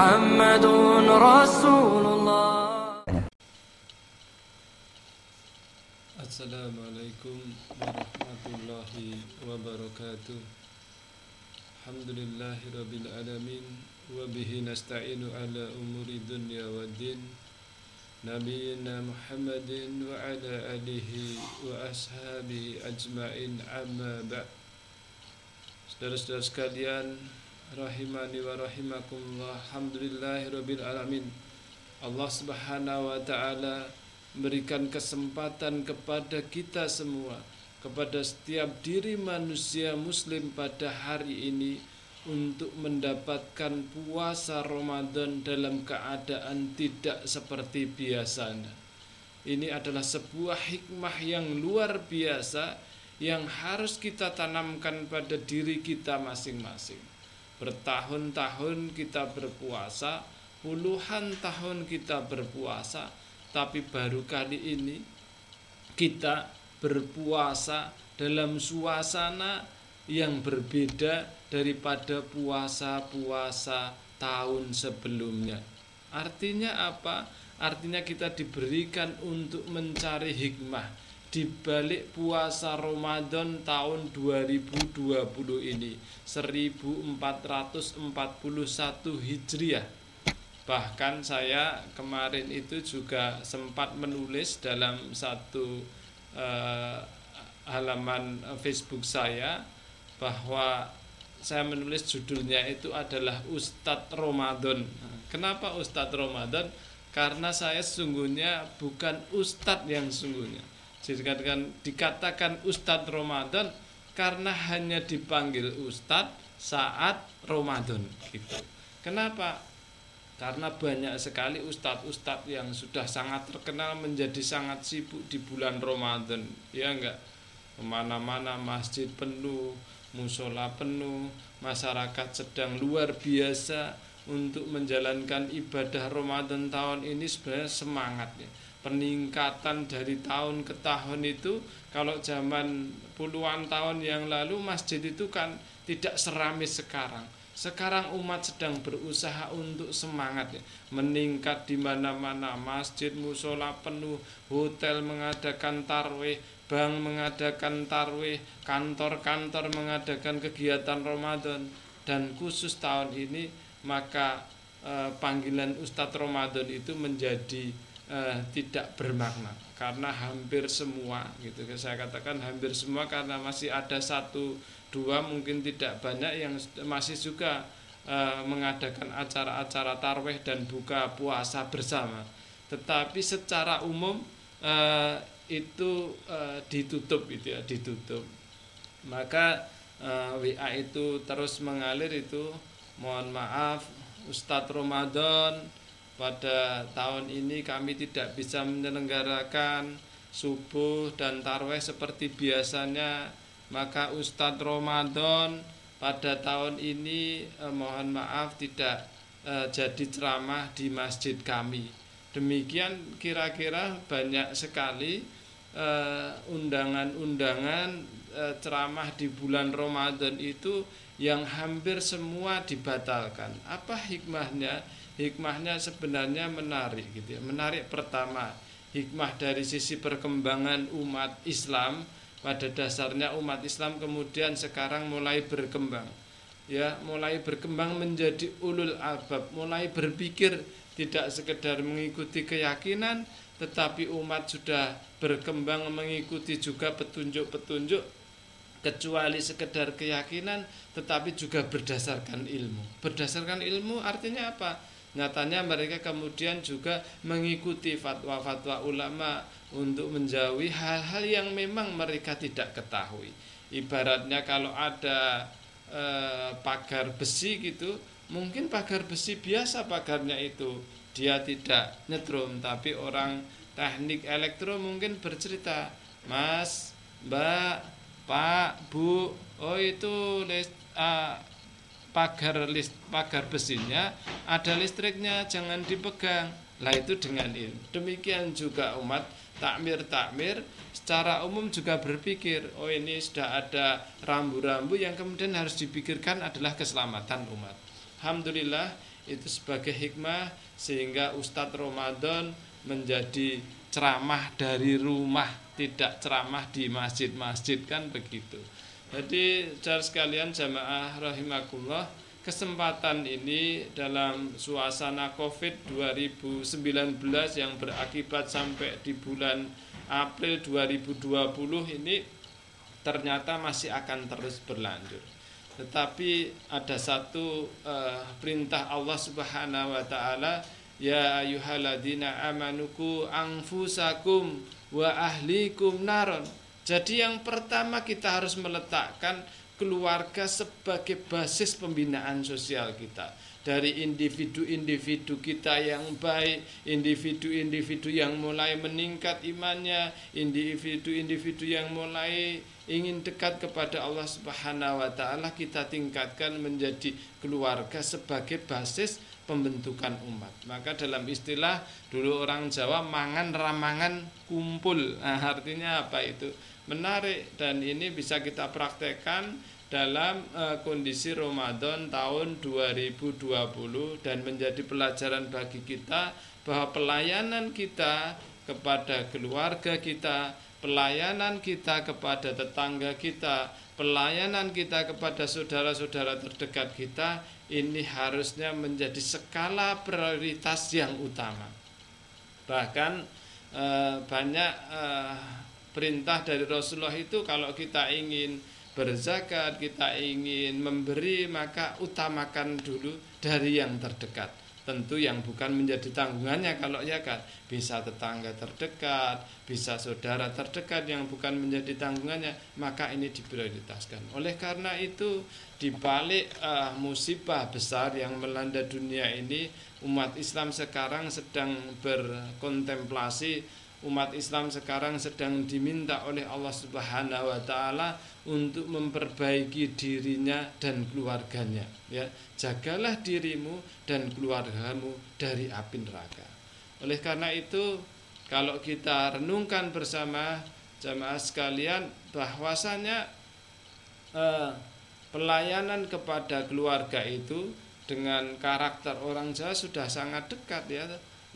محمد رسول الله. السلام عليكم ورحمة الله وبركاته. الحمد لله رب العالمين وبه نستعين على أمور الدنيا والدين. نبينا محمد وعلى آله وأصحابه أجمعين أما بعد. Saudara-saudara sekalian, Rahimani wa rahimakumullah Alhamdulillahi rabbil alamin Allah subhanahu wa ta'ala memberikan kesempatan kepada kita semua, kepada setiap diri manusia Muslim pada hari ini untuk mendapatkan puasa Ramadan dalam keadaan tidak seperti biasanya. Ini adalah sebuah hikmah yang luar biasa yang harus kita tanamkan pada diri kita masing-masing. Bertahun-tahun kita berpuasa, puluhan tahun kita berpuasa, tapi baru kali ini kita berpuasa dalam suasana yang berbeda daripada puasa-puasa tahun sebelumnya. Artinya apa? Artinya kita diberikan untuk mencari hikmah di balik puasa Ramadan tahun 2020 ini 1441 Hijriah Bahkan saya kemarin itu juga sempat menulis dalam satu uh, halaman Facebook saya bahwa saya menulis judulnya itu adalah Ustadz Ramadan. Kenapa Ustadz Ramadan? Karena saya sungguhnya bukan Ustadz yang sungguhnya. Dikatakan, dikatakan Ustadz Ramadan karena hanya dipanggil Ustadz saat Ramadan gitu. Kenapa? karena banyak sekali ustadz-ustadz yang sudah sangat terkenal menjadi sangat sibuk di bulan Ramadan ya enggak ke mana-mana masjid penuh musola penuh masyarakat sedang luar biasa untuk menjalankan ibadah Ramadan tahun ini sebenarnya semangat ya peningkatan dari tahun ke tahun itu kalau zaman puluhan tahun yang lalu masjid itu kan tidak seramis sekarang. Sekarang umat sedang berusaha untuk semangat ya, meningkat di mana-mana, masjid, musola penuh, hotel mengadakan tarwih, bank mengadakan tarwih, kantor-kantor mengadakan kegiatan Ramadan. Dan khusus tahun ini maka eh, panggilan Ustadz Ramadan itu menjadi eh, tidak bermakna karena hampir semua gitu. Saya katakan hampir semua karena masih ada satu dua mungkin tidak banyak yang masih juga uh, mengadakan acara-acara tarweh dan buka puasa bersama. Tetapi secara umum uh, itu uh, ditutup itu ya ditutup. Maka uh, WA itu terus mengalir itu mohon maaf Ustadz Ramadan pada tahun ini kami tidak bisa menyelenggarakan subuh dan tarweh seperti biasanya maka Ustadz Ramadan pada tahun ini eh, mohon maaf tidak eh, jadi ceramah di masjid kami. Demikian kira-kira banyak sekali eh, undangan-undangan eh, ceramah di bulan Ramadan itu yang hampir semua dibatalkan. Apa hikmahnya? Hikmahnya sebenarnya menarik gitu ya. Menarik pertama, hikmah dari sisi perkembangan umat Islam pada dasarnya umat Islam kemudian sekarang mulai berkembang. Ya mulai berkembang menjadi ulul albab mulai berpikir tidak sekedar mengikuti keyakinan tetapi umat sudah berkembang mengikuti juga petunjuk-petunjuk kecuali sekedar keyakinan tetapi juga berdasarkan ilmu. Berdasarkan ilmu artinya apa nyatanya mereka kemudian juga mengikuti fatwa-fatwa ulama untuk menjauhi hal-hal yang memang mereka tidak ketahui. Ibaratnya kalau ada e, pagar besi gitu, mungkin pagar besi biasa pagarnya itu dia tidak nyetrum, tapi orang teknik elektro mungkin bercerita, Mas, Mbak, Pak, Bu, oh itu list, uh, pagar list pagar besinya ada listriknya jangan dipegang. Lah itu dengan ilmu demikian juga umat takmir-takmir secara umum juga berpikir oh ini sudah ada rambu-rambu yang kemudian harus dipikirkan adalah keselamatan umat. Alhamdulillah itu sebagai hikmah sehingga Ustadz Ramadan menjadi ceramah dari rumah tidak ceramah di masjid-masjid kan begitu jadi saudara sekalian jamaah rahimakumullah kesempatan ini dalam suasana Covid 2019 yang berakibat sampai di bulan April 2020 ini ternyata masih akan terus berlanjut tetapi ada satu uh, perintah Allah Subhanahu wa taala ya ayyuhalladzina amanuku anfusakum wa ahlikum naron. Jadi yang pertama kita harus meletakkan keluarga sebagai basis pembinaan sosial kita dari individu-individu kita yang baik, individu-individu yang mulai meningkat imannya, individu-individu yang mulai ingin dekat kepada Allah Subhanahu wa taala kita tingkatkan menjadi keluarga sebagai basis pembentukan umat. Maka dalam istilah dulu orang Jawa mangan ramangan kumpul. Nah, artinya apa itu? Menarik dan ini bisa kita praktekkan dalam uh, kondisi Ramadan tahun 2020 dan menjadi pelajaran bagi kita bahwa pelayanan kita kepada keluarga kita, pelayanan kita kepada tetangga kita, pelayanan kita kepada saudara-saudara terdekat kita ini harusnya menjadi skala prioritas yang utama. Bahkan uh, banyak uh, perintah dari Rasulullah itu kalau kita ingin berzakat, kita ingin memberi, maka utamakan dulu dari yang terdekat. Tentu yang bukan menjadi tanggungannya kalau kan bisa tetangga terdekat, bisa saudara terdekat yang bukan menjadi tanggungannya, maka ini diprioritaskan. Oleh karena itu di balik uh, musibah besar yang melanda dunia ini, umat Islam sekarang sedang berkontemplasi umat Islam sekarang sedang diminta oleh Allah Subhanahu wa taala untuk memperbaiki dirinya dan keluarganya ya. Jagalah dirimu dan keluargamu dari api neraka. Oleh karena itu kalau kita renungkan bersama jamaah sekalian bahwasanya eh, pelayanan kepada keluarga itu dengan karakter orang Jawa sudah sangat dekat ya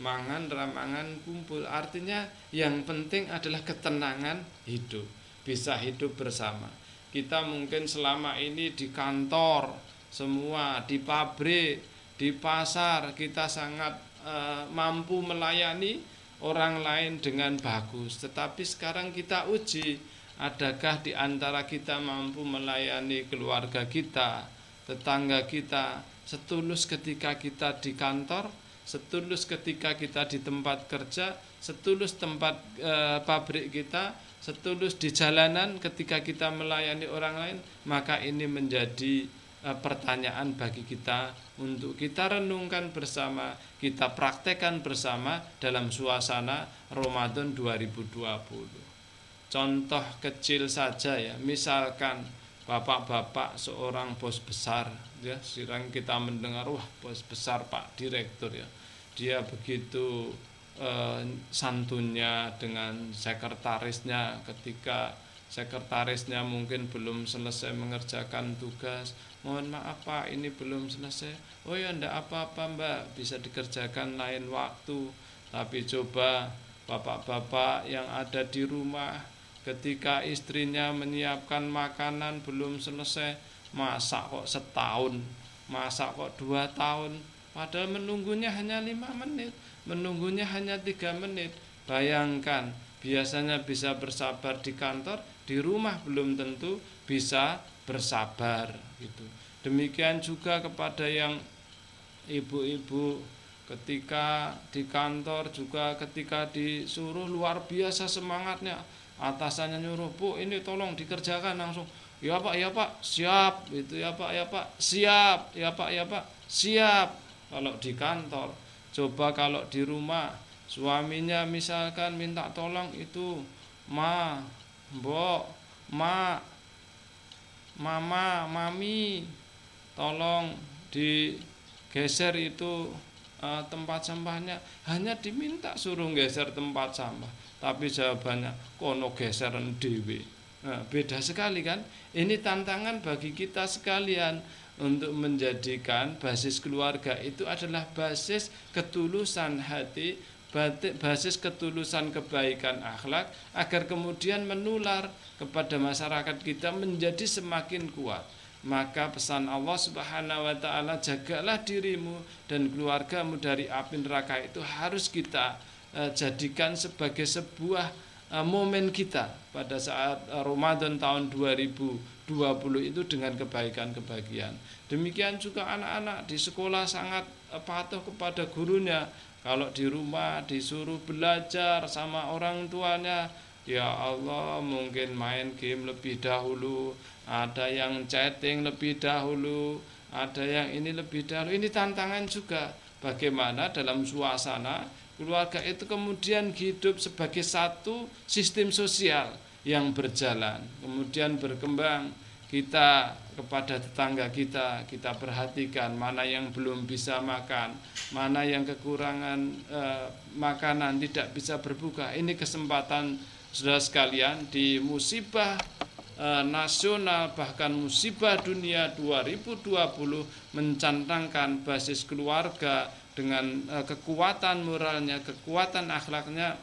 mangan ramangan kumpul. Artinya yang penting adalah ketenangan hidup. Bisa hidup bersama. Kita mungkin selama ini di kantor semua di pabrik di pasar kita sangat uh, mampu melayani orang lain dengan bagus. Tetapi sekarang kita uji adakah di antara kita mampu melayani keluarga kita tetangga kita setulus ketika kita di kantor setulus ketika kita di tempat kerja, setulus tempat e, pabrik kita, setulus di jalanan ketika kita melayani orang lain, maka ini menjadi e, pertanyaan bagi kita untuk kita renungkan bersama, kita praktekkan bersama dalam suasana Ramadan 2020. Contoh kecil saja ya, misalkan bapak-bapak seorang bos besar ya. Sekarang kita mendengar wah bos besar Pak Direktur ya. Dia begitu eh, santunnya dengan sekretarisnya. Ketika sekretarisnya mungkin belum selesai mengerjakan tugas mohon maaf Pak ini belum selesai. Oh ya ndak apa-apa Mbak. Bisa dikerjakan lain waktu. Tapi coba bapak-bapak yang ada di rumah ketika istrinya menyiapkan makanan belum selesai masak kok setahun masak kok dua tahun. Padahal menunggunya hanya lima menit menunggunya hanya tiga menit. Bayangkan biasanya bisa bersabar di kantor di rumah belum tentu bisa bersabar gitu. Demikian juga kepada yang ibu-ibu ketika di kantor juga ketika disuruh luar biasa semangatnya. Atasannya nyuruh bu ini tolong dikerjakan langsung. Ya pak ya pak. Siap. Itu ya pak ya pak. Siap. Ya pak ya pak. Siap. Kalau di kantor coba kalau di rumah suaminya misalkan minta tolong itu ma mbok ma mama mami tolong digeser itu uh, tempat sampahnya hanya diminta suruh geser tempat sampah tapi jawabannya kono geseran dewi nah, beda sekali kan ini tantangan bagi kita sekalian untuk menjadikan basis keluarga itu adalah basis ketulusan hati, basis ketulusan kebaikan akhlak agar kemudian menular kepada masyarakat kita menjadi semakin kuat. Maka pesan Allah Subhanahu wa taala jagalah dirimu dan keluargamu dari api neraka itu harus kita uh, jadikan sebagai sebuah uh, momen kita pada saat uh, Ramadan tahun 2000 20 itu dengan kebaikan-kebahagiaan. Demikian juga anak-anak di sekolah sangat patuh kepada gurunya. Kalau di rumah disuruh belajar sama orang tuanya, ya Allah mungkin main game lebih dahulu, ada yang chatting lebih dahulu, ada yang ini lebih dahulu. Ini tantangan juga bagaimana dalam suasana keluarga itu kemudian hidup sebagai satu sistem sosial yang berjalan, kemudian berkembang. Kita kepada tetangga kita, kita perhatikan mana yang belum bisa makan, mana yang kekurangan e, makanan tidak bisa berbuka. Ini kesempatan saudara sekalian di musibah e, nasional bahkan musibah dunia 2020 mencantangkan basis keluarga dengan e, kekuatan moralnya, kekuatan akhlaknya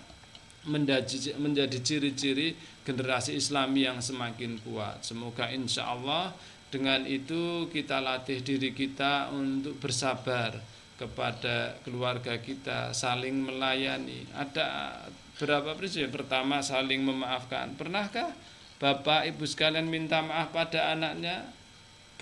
menjadi menjadi ciri-ciri generasi Islami yang semakin kuat. Semoga insya Allah dengan itu kita latih diri kita untuk bersabar kepada keluarga kita, saling melayani. Ada berapa prinsip? Pertama, saling memaafkan. Pernahkah Bapak Ibu sekalian minta maaf pada anaknya?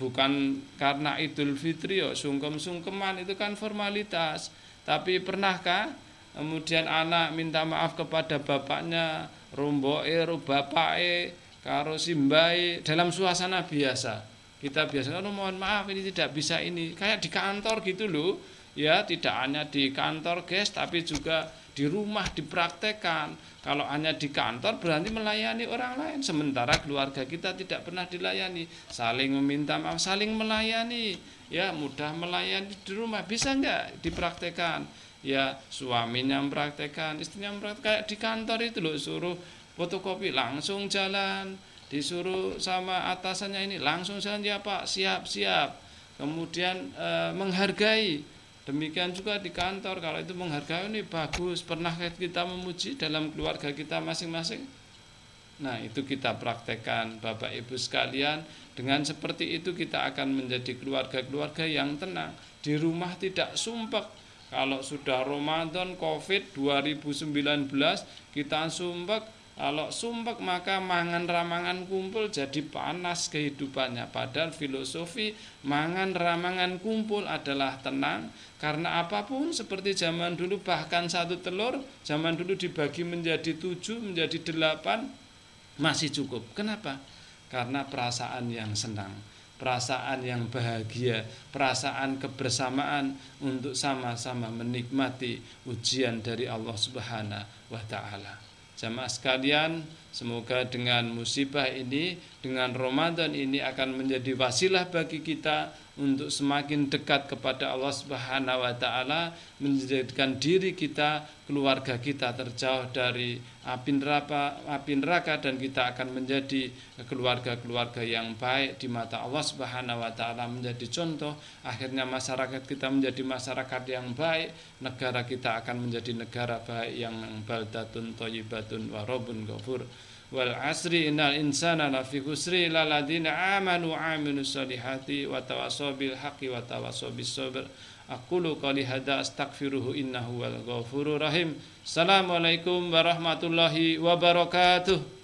Bukan karena Idul Fitri, oh, sungkem-sungkeman itu kan formalitas. Tapi pernahkah kemudian anak minta maaf kepada bapaknya romboe ro bapake karo simbai dalam suasana biasa kita biasa oh, mohon maaf ini tidak bisa ini kayak di kantor gitu loh ya tidak hanya di kantor guys tapi juga di rumah dipraktekkan. Kalau hanya di kantor berarti melayani orang lain. Sementara keluarga kita tidak pernah dilayani. Saling meminta maaf saling melayani. Ya mudah melayani di rumah. Bisa enggak dipraktekkan? Ya suaminya mempraktekkan istrinya mempraktekkan. Kayak di kantor itu loh suruh fotokopi langsung jalan. Disuruh sama atasannya ini langsung jalan. Ya pak siap siap. Kemudian e, menghargai demikian juga di kantor kalau itu menghargai ini bagus. Pernah kita memuji dalam keluarga kita masing-masing? Nah itu kita praktekkan bapak ibu sekalian. Dengan seperti itu kita akan menjadi keluarga-keluarga yang tenang. Di rumah tidak sumpek. Kalau sudah Ramadan Covid 2019 kita sumpek kalau sumpek maka mangan ramangan kumpul jadi panas kehidupannya. Padahal filosofi mangan ramangan kumpul adalah tenang karena apa pun seperti zaman dulu bahkan satu telur zaman dulu dibagi menjadi tujuh menjadi delapan masih cukup. Kenapa? Karena perasaan yang senang perasaan yang bahagia, perasaan kebersamaan untuk sama-sama menikmati ujian dari Allah Subhanahu wa taala. Jamaah sekalian, semoga dengan musibah ini, dengan Ramadan ini akan menjadi wasilah bagi kita untuk semakin dekat kepada Allah Subhanahu wa taala, menjadikan diri kita, keluarga kita terjauh dari api neraka, api neraka dan kita akan menjadi keluarga-keluarga yang baik di mata Allah Subhanahu wa taala menjadi contoh. Akhirnya masyarakat kita menjadi masyarakat yang baik negara kita akan menjadi negara baik yang baldatun thayyibatun wa rabbun ghafur wal asri innal insana lafi khusri illa ladina amanu aminu salihati wa tawassaw bil haqqi wa tawassaw bis sabr. Qali hada astaghfiruhu innahu wal ghafurur rahim. Assalamualaikum warahmatullahi wabarakatuh